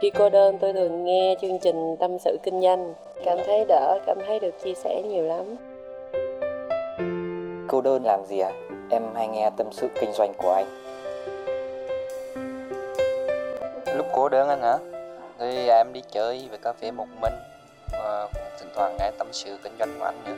Khi cô đơn tôi thường nghe chương trình tâm sự kinh doanh, cảm thấy đỡ, cảm thấy được chia sẻ nhiều lắm. Cô đơn làm gì à? Em hay nghe tâm sự kinh doanh của anh. Lúc cô đơn anh hả? Thì em đi chơi về cà phê một mình và cũng thỉnh thoảng nghe tâm sự kinh doanh của anh nữa.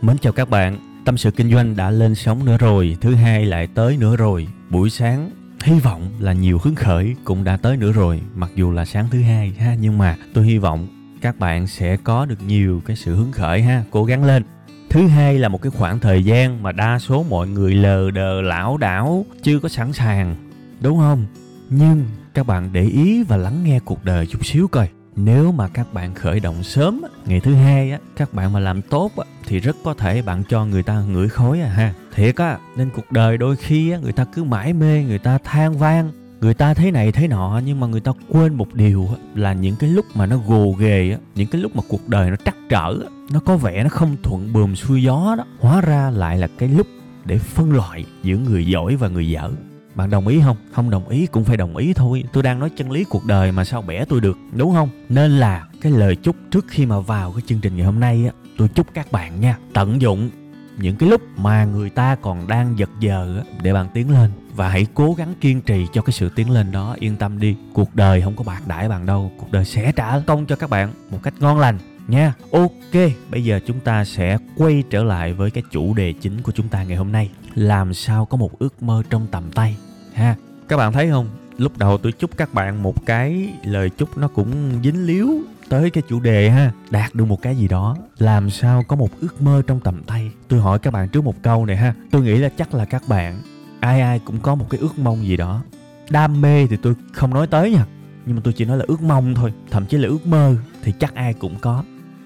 Mến chào các bạn, tâm sự kinh doanh đã lên sóng nữa rồi, thứ hai lại tới nữa rồi. Buổi sáng hy vọng là nhiều hứng khởi cũng đã tới nữa rồi, mặc dù là sáng thứ hai ha, nhưng mà tôi hy vọng các bạn sẽ có được nhiều cái sự hứng khởi ha, cố gắng lên. Thứ hai là một cái khoảng thời gian mà đa số mọi người lờ đờ lão đảo chưa có sẵn sàng, đúng không? Nhưng các bạn để ý và lắng nghe cuộc đời chút xíu coi nếu mà các bạn khởi động sớm ngày thứ hai á các bạn mà làm tốt á, thì rất có thể bạn cho người ta ngửi khói à ha. Thiệt á nên cuộc đời đôi khi á người ta cứ mãi mê người ta than vang người ta thế này thế nọ nhưng mà người ta quên một điều á, là những cái lúc mà nó gồ ghề á những cái lúc mà cuộc đời nó trắc trở á, nó có vẻ nó không thuận buồm xuôi gió đó hóa ra lại là cái lúc để phân loại giữa người giỏi và người dở bạn đồng ý không? Không đồng ý cũng phải đồng ý thôi. Tôi đang nói chân lý cuộc đời mà sao bẻ tôi được, đúng không? Nên là cái lời chúc trước khi mà vào cái chương trình ngày hôm nay á, tôi chúc các bạn nha, tận dụng những cái lúc mà người ta còn đang giật giờ á, để bạn tiến lên. Và hãy cố gắng kiên trì cho cái sự tiến lên đó. Yên tâm đi, cuộc đời không có bạc đãi bạn đâu, cuộc đời sẽ trả công cho các bạn một cách ngon lành nha, ok, bây giờ chúng ta sẽ quay trở lại với cái chủ đề chính của chúng ta ngày hôm nay. Làm sao có một ước mơ trong tầm tay? Ha, các bạn thấy không? Lúc đầu tôi chúc các bạn một cái lời chúc nó cũng dính líu tới cái chủ đề ha. Đạt được một cái gì đó. Làm sao có một ước mơ trong tầm tay? Tôi hỏi các bạn trước một câu này ha. Tôi nghĩ là chắc là các bạn, ai ai cũng có một cái ước mong gì đó. Đam mê thì tôi không nói tới nha. Nhưng mà tôi chỉ nói là ước mong thôi, thậm chí là ước mơ thì chắc ai cũng có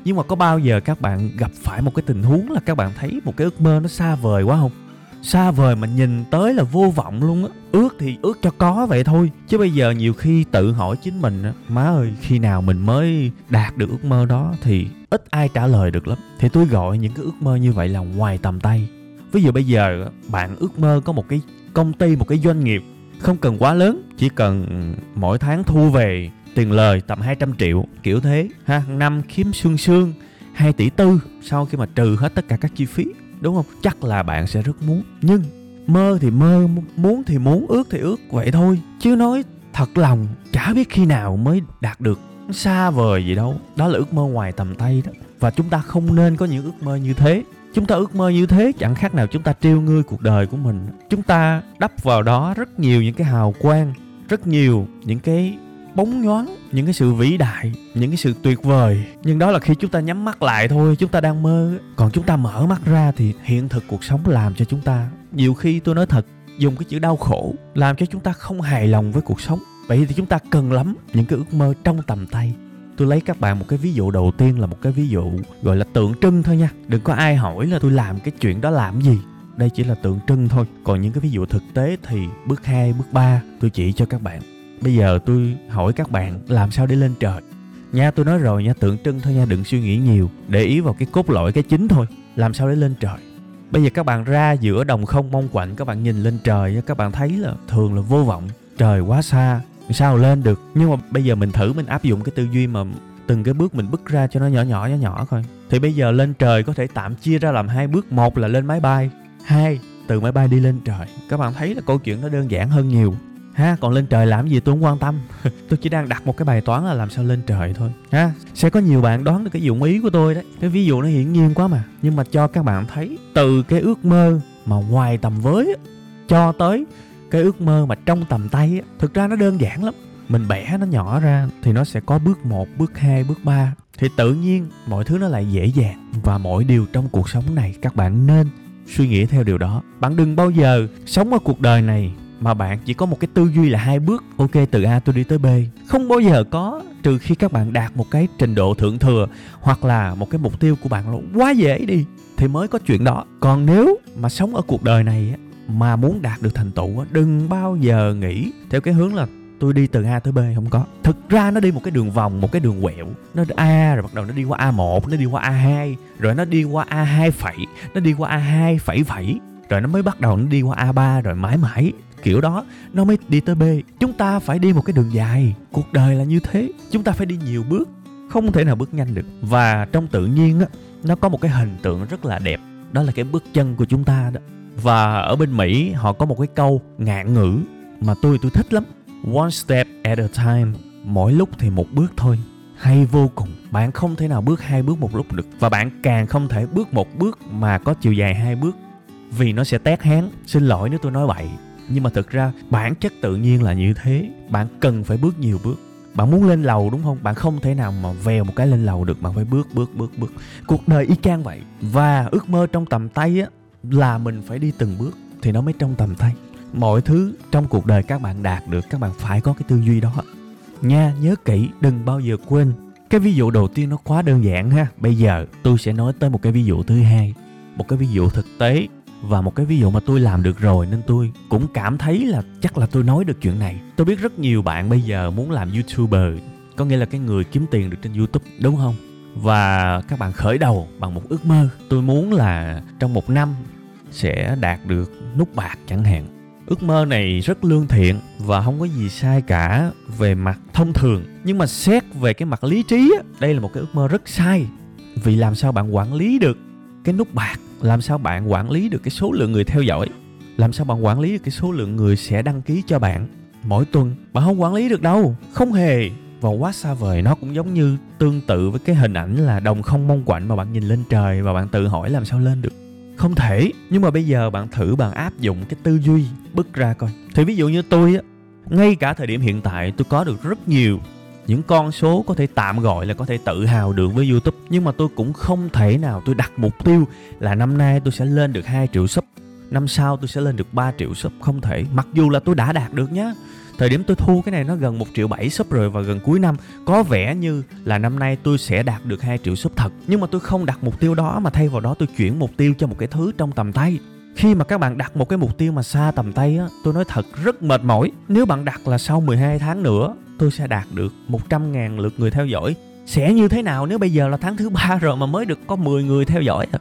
nhưng mà có bao giờ các bạn gặp phải một cái tình huống là các bạn thấy một cái ước mơ nó xa vời quá không? Xa vời mà nhìn tới là vô vọng luôn á. Ước thì ước cho có vậy thôi, chứ bây giờ nhiều khi tự hỏi chính mình á, má ơi, khi nào mình mới đạt được ước mơ đó? Thì ít ai trả lời được lắm. Thì tôi gọi những cái ước mơ như vậy là ngoài tầm tay. Ví dụ bây giờ bạn ước mơ có một cái công ty, một cái doanh nghiệp không cần quá lớn, chỉ cần mỗi tháng thu về tiền lời tầm 200 triệu, kiểu thế, ha? Năm kiếm xương xương 2 tỷ tư, sau khi mà trừ hết tất cả các chi phí, đúng không? Chắc là bạn sẽ rất muốn. Nhưng mơ thì mơ, muốn thì muốn, ước thì ước, vậy thôi. Chứ nói thật lòng, chả biết khi nào mới đạt được xa vời gì đâu. Đó là ước mơ ngoài tầm tay đó. Và chúng ta không nên có những ước mơ như thế. Chúng ta ước mơ như thế, chẳng khác nào chúng ta trêu ngươi cuộc đời của mình. Chúng ta đắp vào đó rất nhiều những cái hào quang, rất nhiều những cái bóng nhoáng những cái sự vĩ đại những cái sự tuyệt vời. Nhưng đó là khi chúng ta nhắm mắt lại thôi chúng ta đang mơ còn chúng ta mở mắt ra thì hiện thực cuộc sống làm cho chúng ta nhiều khi tôi nói thật dùng cái chữ đau khổ làm cho chúng ta không hài lòng với cuộc sống. Vậy thì chúng ta cần lắm những cái ước mơ trong tầm tay. Tôi lấy các bạn một cái ví dụ đầu tiên là một cái ví dụ gọi là tượng trưng thôi nha. Đừng có ai hỏi là tôi làm cái chuyện đó làm gì. Đây chỉ là tượng trưng thôi. Còn những cái ví dụ thực tế thì bước 2, bước 3 tôi chỉ cho các bạn bây giờ tôi hỏi các bạn làm sao để lên trời. Nha, tôi nói rồi nha, tượng trưng thôi nha, đừng suy nghĩ nhiều. Để ý vào cái cốt lõi, cái chính thôi. Làm sao để lên trời? Bây giờ các bạn ra giữa đồng không mong quạnh, các bạn nhìn lên trời các bạn thấy là thường là vô vọng. Trời quá xa, sao lên được? Nhưng mà bây giờ mình thử, mình áp dụng cái tư duy mà từng cái bước mình bước ra cho nó nhỏ nhỏ nhỏ nhỏ thôi. Thì bây giờ lên trời có thể tạm chia ra làm hai bước. Một là lên máy bay, hai, từ máy bay đi lên trời. Các bạn thấy là câu chuyện nó đơn giản hơn nhiều ha còn lên trời làm gì tôi không quan tâm. Tôi chỉ đang đặt một cái bài toán là làm sao lên trời thôi. Ha sẽ có nhiều bạn đoán được cái dụng ý của tôi đấy. Cái ví dụ nó hiển nhiên quá mà. Nhưng mà cho các bạn thấy từ cái ước mơ mà ngoài tầm với cho tới cái ước mơ mà trong tầm tay thực ra nó đơn giản lắm. Mình bẻ nó nhỏ ra thì nó sẽ có bước 1, bước 2, bước 3 thì tự nhiên mọi thứ nó lại dễ dàng. Và mọi điều trong cuộc sống này các bạn nên suy nghĩ theo điều đó. Bạn đừng bao giờ sống ở cuộc đời này mà bạn chỉ có một cái tư duy là hai bước ok từ a tôi đi tới b. Không bao giờ có trừ khi các bạn đạt một cái trình độ thượng thừa hoặc là một cái mục tiêu của bạn là quá dễ đi thì mới có chuyện đó. Còn nếu mà sống ở cuộc đời này mà muốn đạt được thành tựu đừng bao giờ nghĩ theo cái hướng là tôi đi từ A tới B không có. Thực ra nó đi một cái đường vòng, một cái đường quẹo. Nó A rồi bắt đầu nó đi qua A1, nó đi qua A2 Rồi nó đi qua A2 phẩy Nó đi qua A2 phẩy phẩy Rồi nó mới bắt đầu nó đi qua A3 rồi mãi mãi kiểu đó. Nó mới đi tới b. Chúng ta phải đi một cái đường dài. Cuộc đời là như thế. Chúng ta phải đi nhiều bước. Không thể nào bước nhanh được. Và trong tự nhiên á, nó có một cái hình tượng rất là đẹp. Đó là cái bước chân của chúng ta đó. Và ở bên mỹ, họ có một cái câu ngạn ngữ mà tôi tôi thích lắm. One step at a time. Mỗi lúc thì một bước thôi. Hay vô cùng. Bạn không thể nào bước hai bước một lúc được. Và bạn càng không thể bước một bước mà có chiều dài hai bước. Vì nó sẽ tét hán xin lỗi nếu tôi nói bậy nhưng mà thực ra, bản chất tự nhiên là như thế. Bạn cần phải bước nhiều bước. Bạn muốn lên lầu đúng không? Bạn không thể nào mà vèo một cái lên lầu được. Bạn phải bước bước bước bước. Cuộc đời y chang vậy. Và ước mơ trong tầm tay á, là mình phải đi từng bước thì nó mới trong tầm tay. Mọi thứ trong cuộc đời các bạn đạt được, các bạn phải có cái tư duy đó. Nha, nhớ kỹ, đừng bao giờ quên. Cái ví dụ đầu tiên nó quá đơn giản ha. Bây giờ tôi sẽ nói tới một cái ví dụ thứ hai. Một cái ví dụ thực tế và một cái ví dụ mà tôi làm được rồi nên tôi cũng cảm thấy là chắc là tôi nói được chuyện này. Tôi biết rất nhiều bạn bây giờ muốn làm youtuber, có nghĩa là cái người kiếm tiền được trên youtube, đúng không? Và các bạn khởi đầu bằng một ước mơ. Tôi muốn là trong một năm sẽ đạt được nút bạc chẳng hạn. Ước mơ này rất lương thiện và không có gì sai cả về mặt thông thường. Nhưng mà xét về cái mặt lý trí đây là một cái ước mơ rất sai. Vì làm sao bạn quản lý được cái nút bạc làm sao bạn quản lý được cái số lượng người theo dõi? Làm sao bạn quản lý được cái số lượng người sẽ đăng ký cho bạn? Mỗi tuần, bạn không quản lý được đâu, không hề. Và quá xa vời, nó cũng giống như tương tự với cái hình ảnh là đồng không mong quạnh mà bạn nhìn lên trời và bạn tự hỏi làm sao lên được. Không thể, nhưng mà bây giờ bạn thử bạn áp dụng cái tư duy bứt ra coi. Thì ví dụ như tôi á, ngay cả thời điểm hiện tại tôi có được rất nhiều những con số có thể tạm gọi là có thể tự hào được với YouTube, nhưng mà tôi cũng không thể nào tôi đặt mục tiêu là năm nay tôi sẽ lên được 2 triệu sub, năm sau tôi sẽ lên được 3 triệu sub, không thể. Mặc dù là tôi đã đạt được nhá. Thời điểm tôi thu cái này nó gần 1 triệu 7 sub rồi và gần cuối năm, có vẻ như là năm nay tôi sẽ đạt được 2 triệu sub thật. Nhưng mà tôi không đặt mục tiêu đó mà thay vào đó tôi chuyển mục tiêu cho một cái thứ trong tầm tay. Khi mà các bạn đặt một cái mục tiêu mà xa tầm tay á, tôi nói thật rất mệt mỏi. Nếu bạn đặt là sau 12 tháng nữa tôi sẽ đạt được 100.000 lượt người theo dõi. Sẽ như thế nào nếu bây giờ là tháng thứ ba rồi mà mới được có 10 người theo dõi à?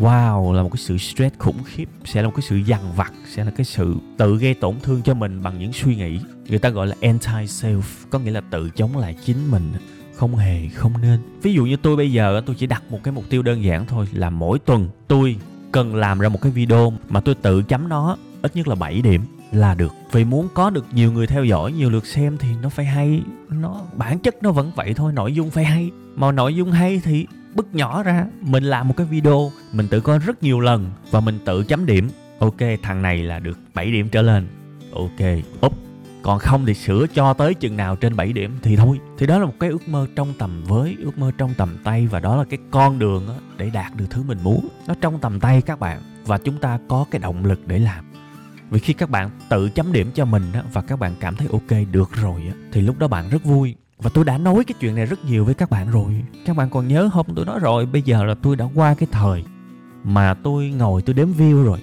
Wow, là một cái sự stress khủng khiếp Sẽ là một cái sự dằn vặt Sẽ là cái sự tự gây tổn thương cho mình bằng những suy nghĩ Người ta gọi là anti-self Có nghĩa là tự chống lại chính mình. Không hề, không nên. Ví dụ như tôi bây giờ tôi chỉ đặt một cái mục tiêu đơn giản thôi Là mỗi tuần tôi cần làm ra một cái video Mà tôi tự chấm nó ít nhất là 7 điểm là được. Vì muốn có được nhiều người theo dõi, nhiều lượt xem thì nó phải hay. Nó, bản chất nó vẫn vậy thôi, nội dung phải hay. Mà nội dung hay thì bứt nhỏ ra. Mình làm một cái video, mình tự coi rất nhiều lần và mình tự chấm điểm. Ok, thằng này là được 7 điểm trở lên. Ok, úp. Còn không thì sửa cho tới chừng nào trên 7 điểm thì thôi. Thì đó là một cái ước mơ trong tầm với, ước mơ trong tầm tay và đó là cái con đường để đạt được thứ mình muốn. Nó trong tầm tay các bạn và chúng ta có cái động lực để làm vì khi các bạn tự chấm điểm cho mình á, và các bạn cảm thấy ok được rồi á, thì lúc đó bạn rất vui. Và tôi đã nói cái chuyện này rất nhiều với các bạn rồi. Các bạn còn nhớ không? Tôi nói rồi bây giờ là tôi đã qua cái thời mà tôi ngồi tôi đếm view rồi.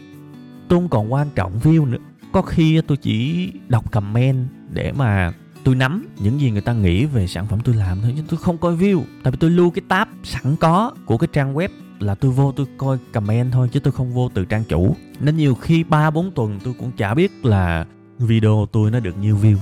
Tôi không còn quan trọng view nữa. Có khi tôi chỉ đọc comment để mà tôi nắm những gì người ta nghĩ về sản phẩm tôi làm thôi chứ tôi không coi view. Tại vì tôi lưu cái tab sẵn có của cái trang web là tôi vô tôi coi comment thôi chứ tôi không vô từ trang chủ. Nên nhiều khi ba bốn tuần tôi cũng chả biết là video tôi nó được nhiêu view.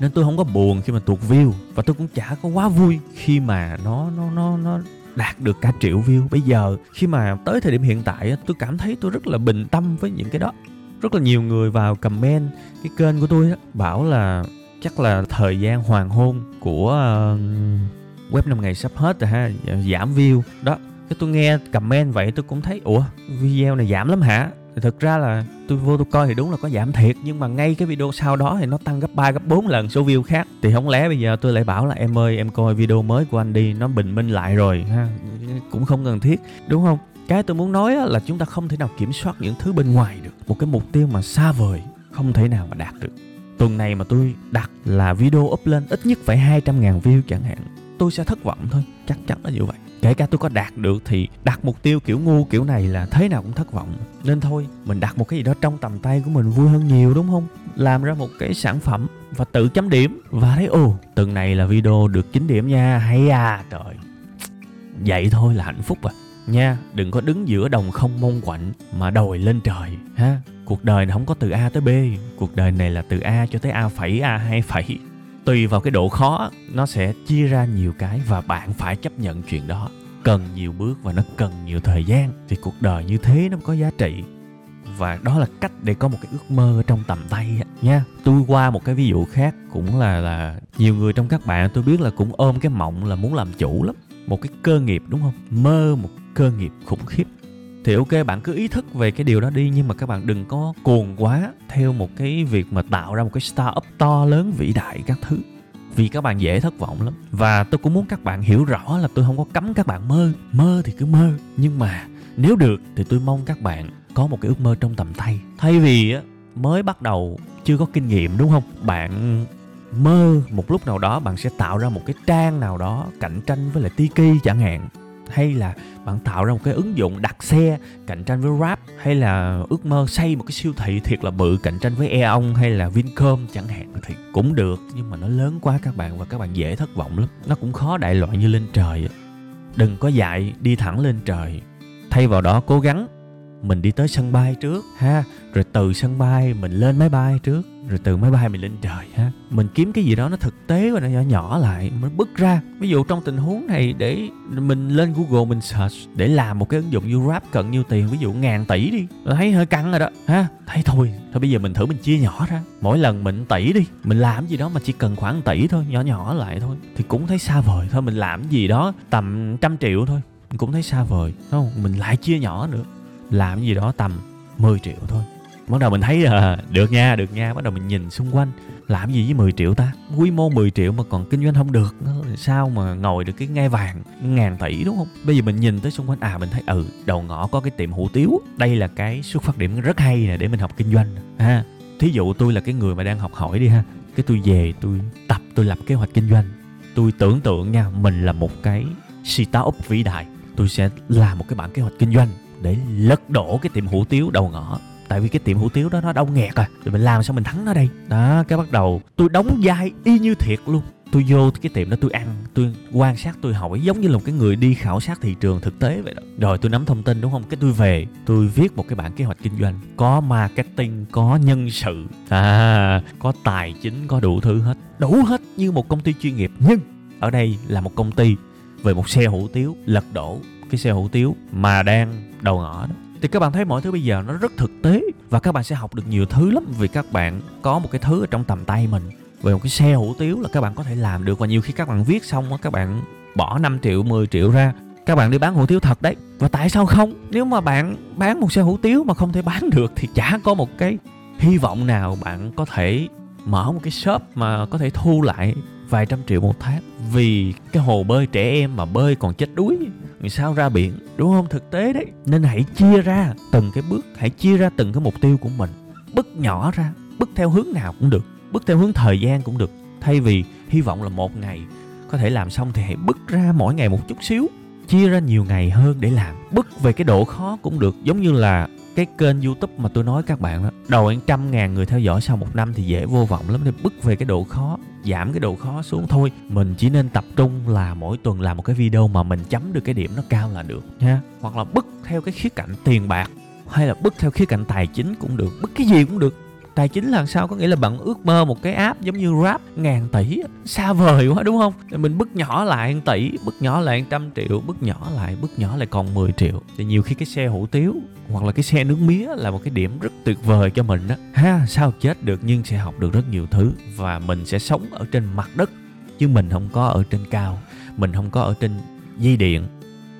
Nên tôi không có buồn khi mà tuột view và tôi cũng chả có quá vui khi mà nó nó nó nó đạt được cả triệu view. Bây giờ khi mà tới thời điểm hiện tại tôi cảm thấy tôi rất là bình tâm với những cái đó. Rất là nhiều người vào comment cái kênh của tôi bảo là chắc là thời gian hoàng hôn của uh, web 5 ngày sắp hết rồi ha giảm view. Đó cái tôi nghe comment vậy tôi cũng thấy, ủa, video này giảm lắm hả? Thì thực ra là tôi vô tôi coi thì đúng là có giảm thiệt, nhưng mà ngay cái video sau đó thì nó tăng gấp 3 gấp 4 lần số view khác. Thì không lẽ bây giờ tôi lại bảo là, em ơi, em coi video mới của anh đi, nó bình minh lại rồi, ha, cũng không cần thiết. Đúng không? Cái tôi muốn nói là chúng ta không thể nào kiểm soát những thứ bên ngoài được. Một cái mục tiêu mà xa vời không thể nào mà đạt được. Tuần này mà tôi đặt là video up lên ít nhất phải 200 ngàn view chẳng hạn, tôi sẽ thất vọng thôi, chắc chắn là như vậy kể cả tôi có đạt được thì đặt mục tiêu kiểu ngu kiểu này là thế nào cũng thất vọng. Nên thôi, mình đặt một cái gì đó trong tầm tay của mình vui hơn nhiều, đúng không? Làm ra một cái sản phẩm và tự chấm điểm và thấy, ồ tuần này là video được 9 điểm nha, hay à trời. Vậy thôi là hạnh phúc à. Nha, đừng có đứng giữa đồng không mông quạnh mà đòi lên trời, ha? Cuộc đời này không có từ a tới b, cuộc đời này là từ a cho tới a phẩy, a hai phẩy tùy vào cái độ khó, nó sẽ chia ra nhiều cái và bạn phải chấp nhận chuyện đó. Cần nhiều bước và nó cần nhiều thời gian, thì cuộc đời như thế nó mới có giá trị. Và đó là cách để có một cái ước mơ ở trong tầm tay nha. Tôi qua một cái ví dụ khác cũng là là nhiều người trong các bạn tôi biết là cũng ôm cái mộng là muốn làm chủ lắm. Một cái cơ nghiệp, đúng không? Mơ một cơ nghiệp khủng khiếp thì ok, bạn cứ ý thức về cái điều đó đi, nhưng mà các bạn đừng có cuồng quá theo một cái việc mà tạo ra một cái startup to lớn, vĩ đại các thứ. Vì các bạn dễ thất vọng lắm. Và tôi cũng muốn các bạn hiểu rõ là tôi không có cấm các bạn mơ. Mơ thì cứ mơ, nhưng mà nếu được thì tôi mong các bạn có một cái ước mơ trong tầm tay. Thay vì á, mới bắt đầu chưa có kinh nghiệm, đúng không? Bạn mơ một lúc nào đó, bạn sẽ tạo ra một cái trang nào đó cạnh tranh với lại Tiki chẳng hạn hay là bạn tạo ra một cái ứng dụng đặt xe cạnh tranh với Grab, hay là ước mơ xây một cái siêu thị thiệt là bự cạnh tranh với Eon hay là Vincom chẳng hạn thì cũng được, nhưng mà nó lớn quá các bạn và các bạn dễ thất vọng lắm. Nó cũng khó đại loại như lên trời đừng có dạy, đi thẳng lên trời. Thay vào đó cố gắng mình đi tới sân bay trước, ha. Rồi từ sân bay mình lên máy bay trước, rồi từ máy bay mình lên trời, ha. Mình kiếm cái gì đó nó thực tế và nó nhỏ nhỏ lại mình bứt ra. Ví dụ trong tình huống này để mình lên google mình search để làm một cái ứng dụng như rap cần nhiêu tiền, ví dụ ngàn tỷ đi. Thấy hơi căng rồi đó, ha. Thấy thôi thôi bây giờ mình thử mình chia nhỏ ra. Mỗi lần mình tỷ đi, mình làm gì đó mà chỉ cần khoảng tỷ thôi, nhỏ nhỏ lại thôi, thì cũng thấy xa vời. Thôi mình làm gì đó tầm trăm triệu thôi cũng thấy xa vời đúng không? Mình lại chia nhỏ nữa làm gì đó tầm 10 triệu thôi. Bắt đầu mình thấy là được nha được nha. Bắt đầu mình nhìn xung quanh, làm gì với 10 triệu ta? Quy mô 10 triệu mà còn kinh doanh không được sao mà ngồi được cái ngai vàng, ngàn tỷ đúng không? Bây giờ mình nhìn tới xung quanh à mình thấy ừ đầu ngõ có cái tiệm hủ tiếu. Đây là cái xuất phát điểm rất hay nè để mình học kinh doanh ha. Thí dụ tôi là cái người mà đang học hỏi đi ha, cái tôi về tôi tập, tôi lập kế hoạch kinh doanh. Tôi tưởng tượng nha, mình là một cái startup vĩ đại, tôi sẽ làm một cái bản kế hoạch kinh doanh để lật đổ cái tiệm hủ tiếu đầu ngõ. Tại vì cái tiệm hủ tiếu đó nó đông nghẹt à. Rồi mình làm sao mình thắng nó đây? Đó, cái bắt đầu tôi đóng vai y như thiệt luôn. Tôi vô cái tiệm đó tôi ăn, tôi quan sát, tôi hỏi giống như là một cái người đi khảo sát thị trường thực tế vậy đó. Rồi tôi nắm thông tin đúng không? Cái tôi về, tôi viết một cái bản kế hoạch kinh doanh. Có marketing, có nhân sự. À có tài chính, có đủ thứ hết. Đủ hết như một công ty chuyên nghiệp. Nhưng ở đây là một công ty về một xe hủ tiếu lật đổ cái xe hủ tiếu mà đang đầu ngõ đó. Thì các bạn thấy mọi thứ bây giờ nó rất thực tế và các bạn sẽ học được nhiều thứ lắm vì các bạn có một cái thứ ở trong tầm tay mình, về một cái xe hủ tiếu là các bạn có thể làm được. Và nhiều khi các bạn viết xong á, các bạn bỏ 5 triệu 10 triệu ra, các bạn đi bán hủ tiếu thật đấy. Và tại sao không? Nếu mà bạn bán một xe hủ tiếu mà không thể bán được thì chả có một cái hy vọng nào bạn có thể mở một cái shop mà có thể thu lại vài trăm triệu một tháng. Vì cái hồ bơi trẻ em mà bơi còn chết đuối người sao ra biển? Đúng không? Thực tế đấy. Nên hãy chia ra từng cái bước. Hãy chia ra từng cái mục tiêu của mình. Bước nhỏ ra. Bước theo hướng nào cũng được. Bước theo hướng thời gian cũng được. Thay vì hy vọng là một ngày có thể làm xong thì hãy bước ra mỗi ngày một chút xíu. Chia ra nhiều ngày hơn để làm. Bước về cái độ khó cũng được. Giống như là cái kênh youtube mà tôi nói các bạn đó. Đầu trăm ngàn người theo dõi sau một năm thì dễ vô vọng lắm. Nên bước về cái độ khó giảm cái độ khó xuống thôi mình chỉ nên tập trung là mỗi tuần làm một cái video mà mình chấm được cái điểm nó cao là được ha. hoặc là bức theo cái khía cạnh tiền bạc, hay là bức theo khía cạnh tài chính cũng được bức cái gì cũng được tài chính là sao? Có nghĩa là bạn ước mơ một cái app giống như rap ngàn tỷ. Xa vời quá, đúng không? Thì mình bức nhỏ lại 1 tỷ bức nhỏ lại trăm triệu bức nhỏ lại bức nhỏ lại còn 10 triệu. Thì nhiều khi cái xe hủ tiếu hoặc là cái xe nướng mía là một cái điểm rất tuyệt vời cho mình đó ha, sao chết được nhưng sẽ học được rất nhiều thứ và mình sẽ sống ở trên mặt đất. Chứ mình không có ở trên cao, mình không có ở trên dây điện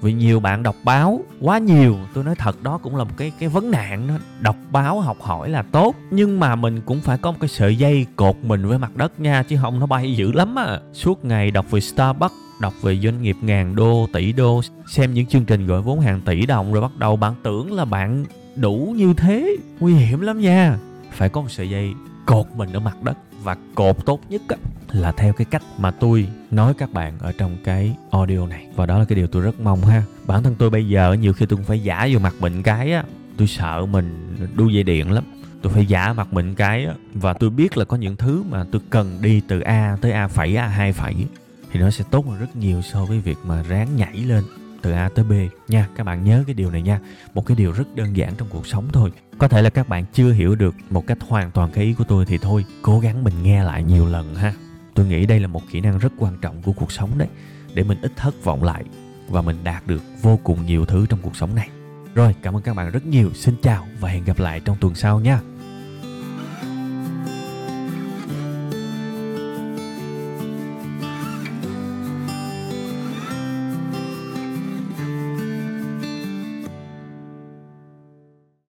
vì nhiều bạn đọc báo quá nhiều tôi nói thật đó cũng là một cái cái vấn nạn đó. Đọc báo học hỏi là tốt nhưng mà mình cũng phải có một cái sợi dây cột mình với mặt đất nha chứ không nó bay dữ lắm á. Suốt ngày đọc về starbucks đọc về doanh nghiệp ngàn đô tỷ đô xem những chương trình gọi vốn hàng tỷ đồng rồi bắt đầu bạn tưởng là bạn đủ như thế. Nguy hiểm lắm nha. Phải có một sợi dây cột mình ở mặt đất và cột tốt nhất á, là theo cái cách mà tôi nói các bạn ở trong cái audio này. Và đó là cái điều tôi rất mong ha. Bản thân tôi bây giờ, nhiều khi tôi cũng phải giả vô mặt mình cái á. Tôi sợ mình đu dây điện lắm. Tôi phải giả mặt mình cái á. Và tôi biết là có những thứ mà tôi cần đi từ a tới a phẩy, a hai phẩy, thì nó sẽ tốt hơn rất nhiều so với việc mà ráng nhảy lên từ A tới B. Nha, các bạn nhớ cái điều này nha. Một cái điều rất đơn giản trong cuộc sống thôi. Có thể là các bạn chưa hiểu được một cách hoàn toàn cái ý của tôi thì thôi, cố gắng mình nghe lại nhiều lần ha tôi nghĩ đây là một kỹ năng rất quan trọng của cuộc sống đấy, để mình ít thất vọng lại và mình đạt được vô cùng nhiều thứ trong cuộc sống này. Rồi, cảm ơn các bạn rất nhiều. Xin chào và hẹn gặp lại trong tuần sau nha.